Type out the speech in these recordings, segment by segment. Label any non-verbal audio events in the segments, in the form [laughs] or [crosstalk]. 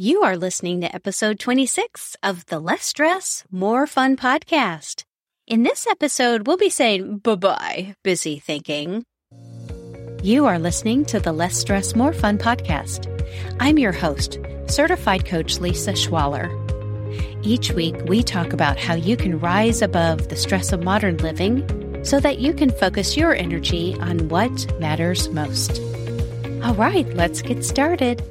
You are listening to episode 26 of the Less Stress, More Fun podcast. In this episode, we'll be saying bye bye, busy thinking. You are listening to the Less Stress, More Fun podcast. I'm your host, certified coach Lisa Schwaller. Each week, we talk about how you can rise above the stress of modern living so that you can focus your energy on what matters most. All right, let's get started.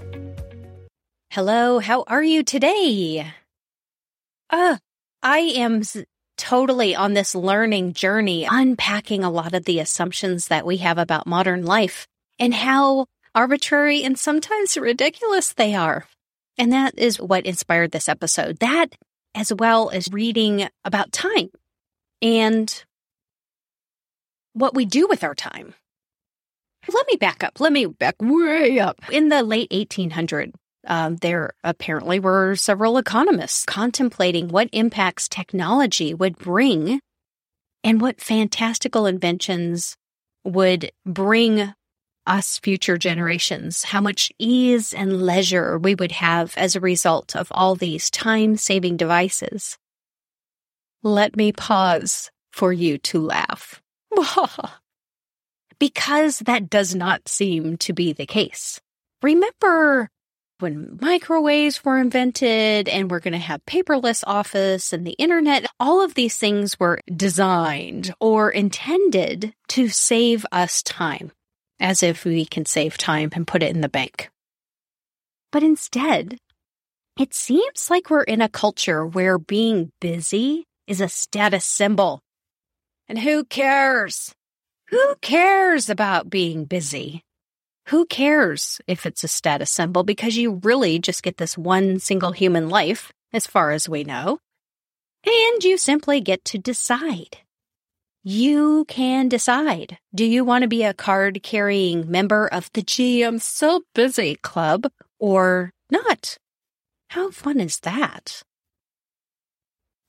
Hello, how are you today? Uh, I am totally on this learning journey, unpacking a lot of the assumptions that we have about modern life and how arbitrary and sometimes ridiculous they are. And that is what inspired this episode. That, as well as reading about time and what we do with our time. Let me back up. Let me back way up. In the late 1800s, um, there apparently were several economists contemplating what impacts technology would bring and what fantastical inventions would bring us future generations, how much ease and leisure we would have as a result of all these time saving devices. Let me pause for you to laugh. [laughs] because that does not seem to be the case. Remember when microwaves were invented and we're going to have paperless office and the internet, all of these things were designed or intended to save us time, as if we can save time and put it in the bank. But instead, it seems like we're in a culture where being busy is a status symbol. And who cares? Who cares about being busy? Who cares if it's a status symbol because you really just get this one single human life, as far as we know, and you simply get to decide. You can decide. Do you want to be a card carrying member of the I'm so busy club or not? How fun is that?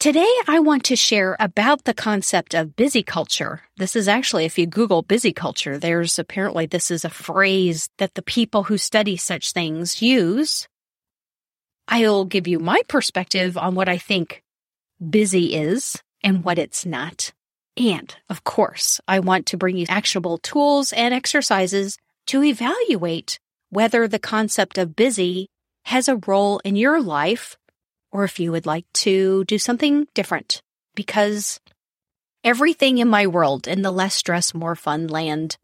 Today, I want to share about the concept of busy culture. This is actually, if you Google busy culture, there's apparently this is a phrase that the people who study such things use. I'll give you my perspective on what I think busy is and what it's not. And of course, I want to bring you actionable tools and exercises to evaluate whether the concept of busy has a role in your life or if you would like to do something different because everything in my world in the less stress, more fun land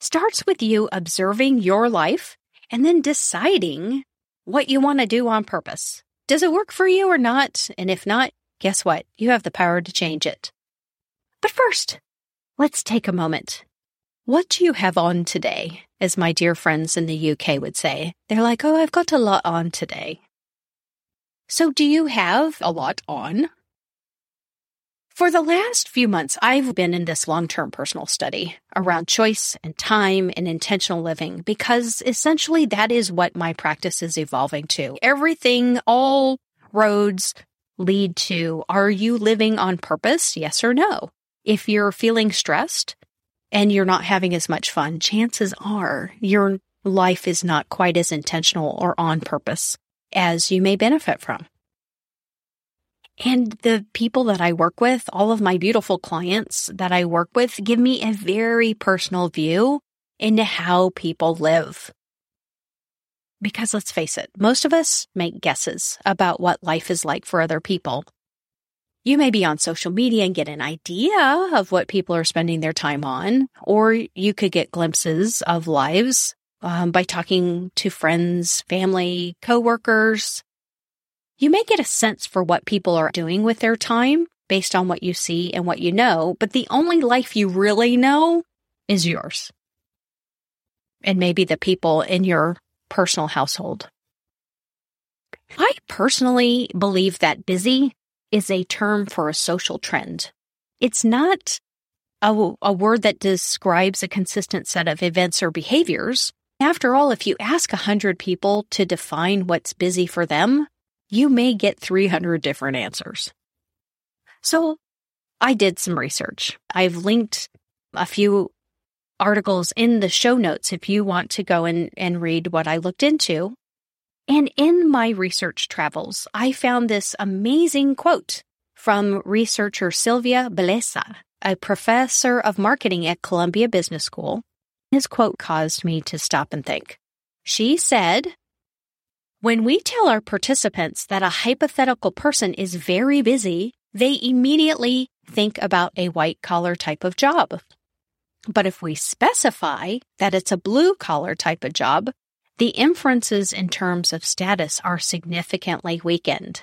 starts with you observing your life and then deciding what you want to do on purpose. Does it work for you or not? And if not, guess what? You have the power to change it. But first, let's take a moment. What do you have on today? As my dear friends in the UK would say. They're like, oh, I've got a lot on today. So, do you have a lot on? For the last few months, I've been in this long term personal study around choice and time and intentional living because essentially that is what my practice is evolving to. Everything, all roads lead to are you living on purpose? Yes or no? If you're feeling stressed and you're not having as much fun, chances are your life is not quite as intentional or on purpose as you may benefit from. And the people that I work with, all of my beautiful clients that I work with, give me a very personal view into how people live. Because let's face it, most of us make guesses about what life is like for other people. You may be on social media and get an idea of what people are spending their time on, or you could get glimpses of lives um, by talking to friends, family, coworkers. You may get a sense for what people are doing with their time based on what you see and what you know, but the only life you really know is yours. And maybe the people in your personal household. I personally believe that busy is a term for a social trend. It's not a, a, word that describes a consistent set of events or behaviors. After all, if you ask 100 people to define what's busy for them, you may get 300 different answers. So I did some research. I've linked a few articles in the show notes if you want to go and, and read what I looked into. And in my research travels, I found this amazing quote from researcher Silvia Bellezza, a professor of marketing at Columbia Business School. His quote caused me to stop and think. She said, When we tell our participants that a hypothetical person is very busy, they immediately think about a white collar type of job. But if we specify that it's a blue collar type of job, the inferences in terms of status are significantly weakened.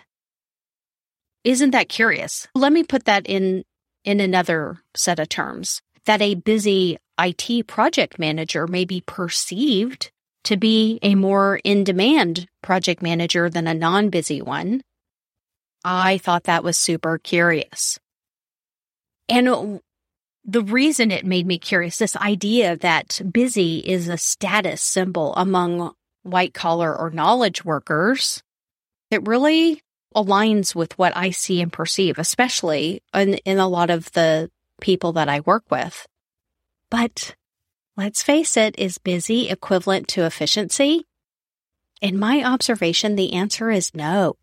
Isn't that curious? Let me put that in, in another set of terms that a busy IT project manager may be perceived to be a more in demand project manager than a non busy one. I thought that was super curious. And the reason it made me curious, this idea that busy is a status symbol among white collar or knowledge workers, it really aligns with what I see and perceive, especially in, in a lot of the people that I work with. But let's face it, is busy equivalent to efficiency? In my observation, the answer is no.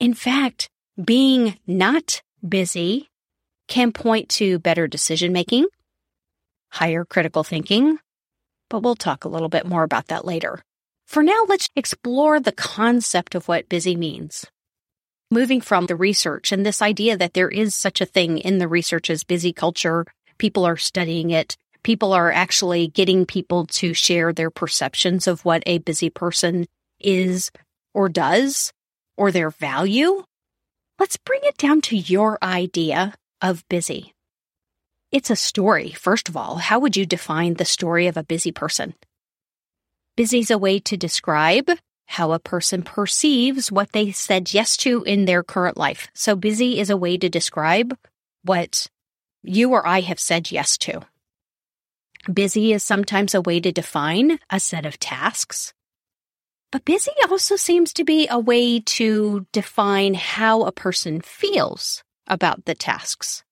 In fact, being not busy can point to better decision making, higher critical thinking, but we'll talk a little bit more about that later. For now, let's explore the concept of what busy means. Moving from the research and this idea that there is such a thing in the research as busy culture, people are studying it, people are actually getting people to share their perceptions of what a busy person is or does or their value. Let's bring it down to your idea of busy. It's a story, first of all. How would you define the story of a busy person? Busy is a way to describe how a person perceives what they said yes to in their current life. So busy is a way to describe what you or I have said yes to. Busy is sometimes a way to define a set of tasks. But busy also seems to be a way to define how a person feels about the tasks.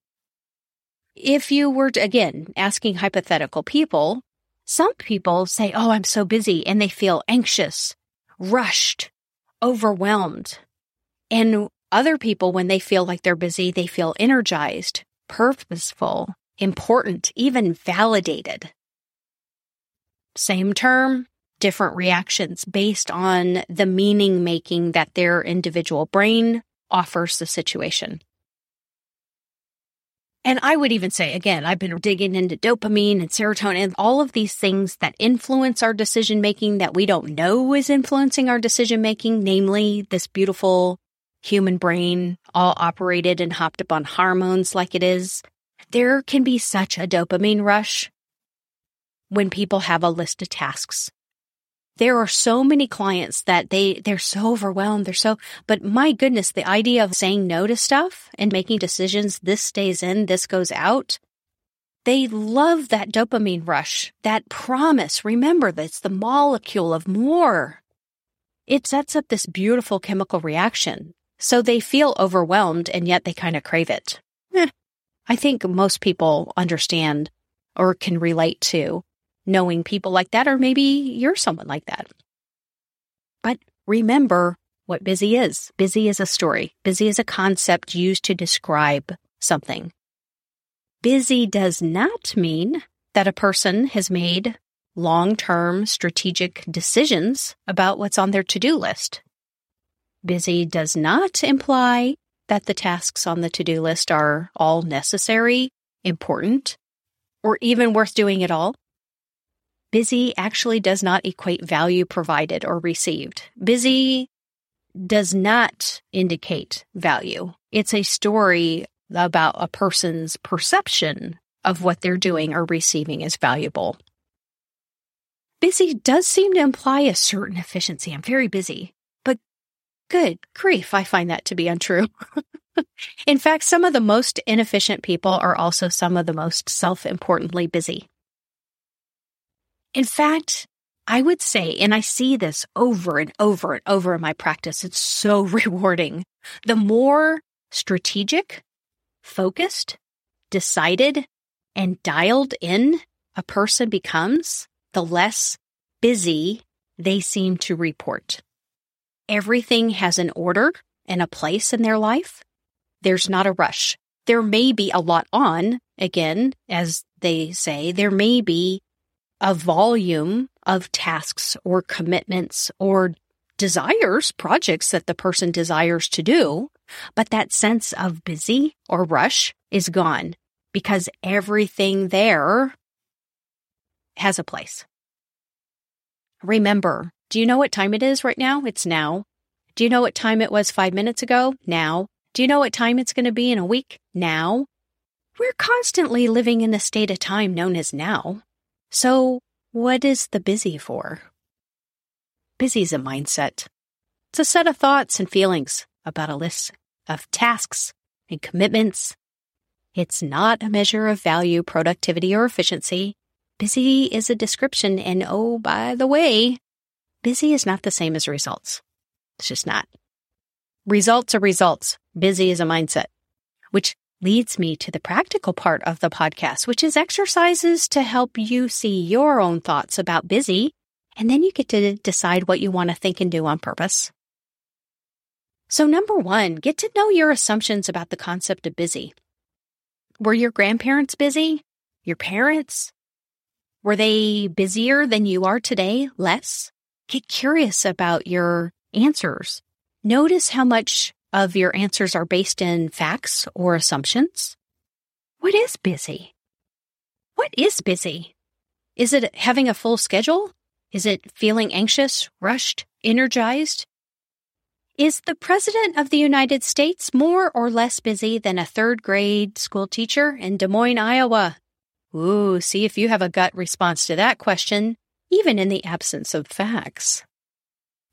If you were, to, again, asking hypothetical people, some people say, Oh, I'm so busy, and they feel anxious, rushed, overwhelmed. And other people, when they feel like they're busy, they feel energized, purposeful, important, even validated. Same term, different reactions based on the meaning making that their individual brain offers the situation. And I would even say, again, I've been digging into dopamine and serotonin and all of these things that influence our decision making that we don't know is influencing our decision making, namely this beautiful human brain, all operated and hopped up on hormones like it is. There can be such a dopamine rush when people have a list of tasks there are so many clients that they, they're so overwhelmed. They're so, but my goodness, the idea of saying no to stuff and making decisions, this stays in, this goes out. They love that dopamine rush, that promise. Remember that it's the molecule of more. It sets up this beautiful chemical reaction. So they feel overwhelmed and yet they kind of crave it. Eh, I think most people understand or can relate to knowing people like that, or maybe you're someone like that. But remember what busy is. Busy is a story. Busy is a concept used to describe something. Busy does not mean that a person has made long term strategic decisions about what's on their to do list. Busy does not imply that the tasks on the to do list are all necessary, important, or even worth doing at all. Busy actually does not equate value provided or received. Busy does not indicate value. It's a story about a person's perception of what they're doing or receiving as valuable. Busy does seem to imply a certain efficiency. I'm very busy, good grief, I find that to be untrue. [laughs] In fact, some of the most inefficient people are also some of the most self importantly busy. In fact, I would say, and I see this over and over and over in my practice, it's so [laughs] rewarding. The more strategic, focused, decided, and dialed in a person becomes, the less busy they seem to report. Everything has an order and a place in their life, there's not a rush. There may be a lot on, again, as they say, there may be a volume of tasks or commitments or desires, projects that the person desires to do, but that sense of busy or rush is gone because everything there has a place. Remember, do you know what time it is right now? It's now. Do you know what time it was five minutes ago? Now. Do you know what time it's going to be in a week? Now. We're constantly living in a state of time known as now. So, what is the busy for? Busy is a mindset. It's a set of thoughts and feelings about a list of tasks and commitments. It's not a measure of value, productivity, or efficiency. Busy is a description, and oh, by the way, busy is not the same as results. It's just not. Results are results. Busy is a mindset, which leads me to the practical part of the podcast, which is exercises to help you see your own thoughts about busy. And then you get to decide what you want to think and do on purpose. So, number one, get to know your assumptions about the concept of busy. Were your grandparents busy? Your parents? Were they busier than you are today? Less? Get curious about your answers. Notice how much of your answers are based in facts or assumptions. What is busy? What is busy? Is it having a full schedule? Is it feeling anxious, rushed, energized? Is the President of the United States more or less busy than a third grade school teacher in Des Moines, Iowa? Ooh, see if you have a gut response to that question, even in the absence of facts.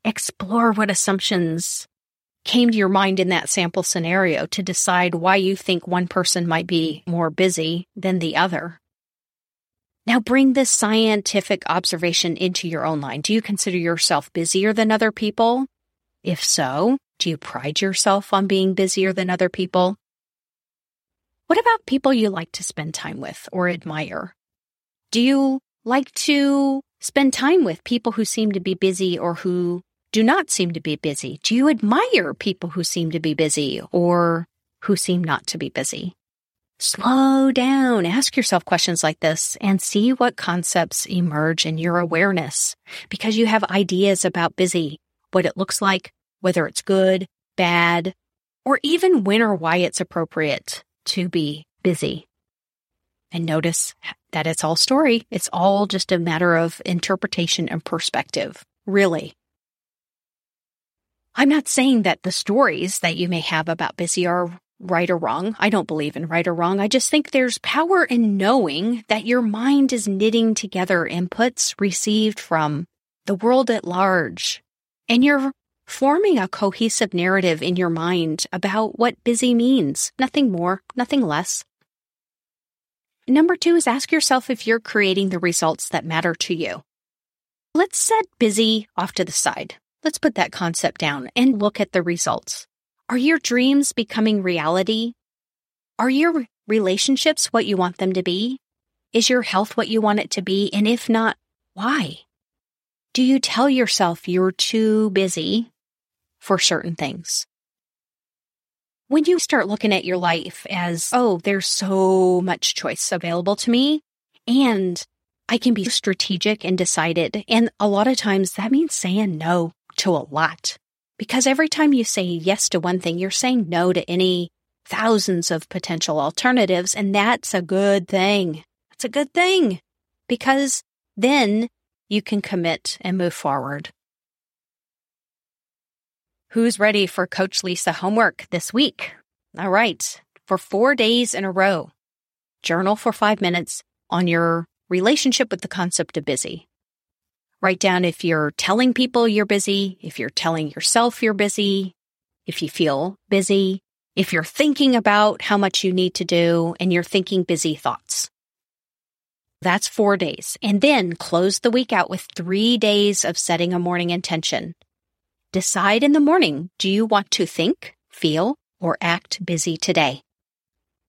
Explore what assumptions came to your mind in that sample scenario to decide why you think one person might be more busy than the other. Now bring this scientific observation into your own line. Do you consider yourself busier than other people? If so, do you pride yourself on being busier than other people? What about people you like to spend time with or admire? Do you like to spend time with people who seem to be busy or who do not seem to be busy? Do you admire people who seem to be busy or who seem not to be busy? Slow down, ask yourself questions like this and see what concepts emerge in your awareness because you have ideas about busy, what it looks like, whether it's good, bad, or even when or why it's appropriate to be busy. And notice that it's all story. It's all just a matter of interpretation and perspective, really. I'm not saying that the stories that you may have about busy are right or wrong. I don't believe in right or wrong. I just think there's power in knowing that your mind is knitting together inputs received from the world at large. And you're forming a cohesive narrative in your mind about what busy means. Nothing more, nothing less. Number two is ask yourself if you're creating the results that matter to you. Let's set busy off to the side. Let's put that concept down and look at the results. Are your dreams becoming reality? Are your relationships what you want them to be? Is your health what you want it to be? And if not, why? Do you tell yourself you're too busy for certain things? When you start looking at your life as, oh, there's so much choice available to me, and I can be strategic and decided. And a lot of times that means saying no to a lot. Because every time you say yes to one thing, you're saying no to any thousands of potential alternatives. And that's a good thing. It's a good thing because then you can commit and move forward. Who's ready for Coach Lisa homework this week? All right. For four days in a row, journal for five minutes on your relationship with the concept of busy. Write down if you're telling people you're busy, if you're telling yourself you're busy, if you feel busy, if you're thinking about how much you need to do and you're thinking busy thoughts. That's four days. And then close the week out with three days of setting a morning intention. Decide in the morning do you want to think, feel, or act busy today?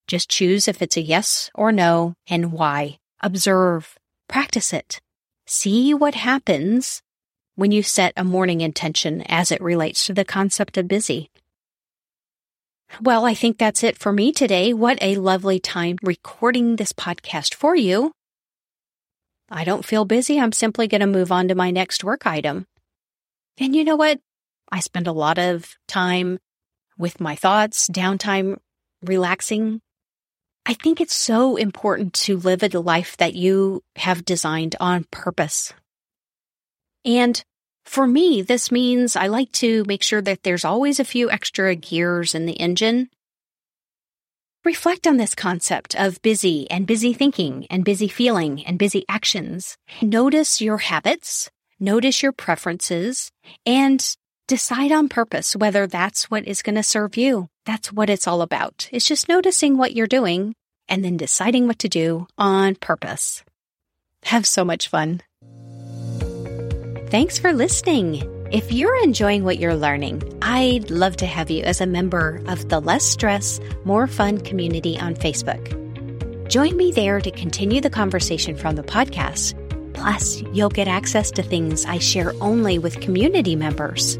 Just choose if it's a yes or no and why. Observe. Practice it. See what happens when you set a morning intention as it relates to the concept of busy. Well, I think that's it for me today. What a lovely time recording this podcast for you. I don't feel busy. I'm simply going to move on to my next work item. And you know what? I spend a lot of time with my thoughts, downtime, relaxing. I think it's so important to live a life that you have designed on purpose. And for me, this means I like to make sure that there's always a few extra gears in the engine. Reflect on this concept of busy and busy thinking and busy feeling and busy actions. Notice your habits, notice your preferences, and decide on purpose whether that's what is going to serve you. That's what it's all about. It's just noticing what you're doing and then deciding what to do on purpose. Have so much fun. Thanks for listening. If you're enjoying what you're learning, I'd love to have you as a member of the Less Stress, More Fun community on Facebook. Join me there to continue the conversation from the podcast. Plus, you'll get access to things I share only with community members.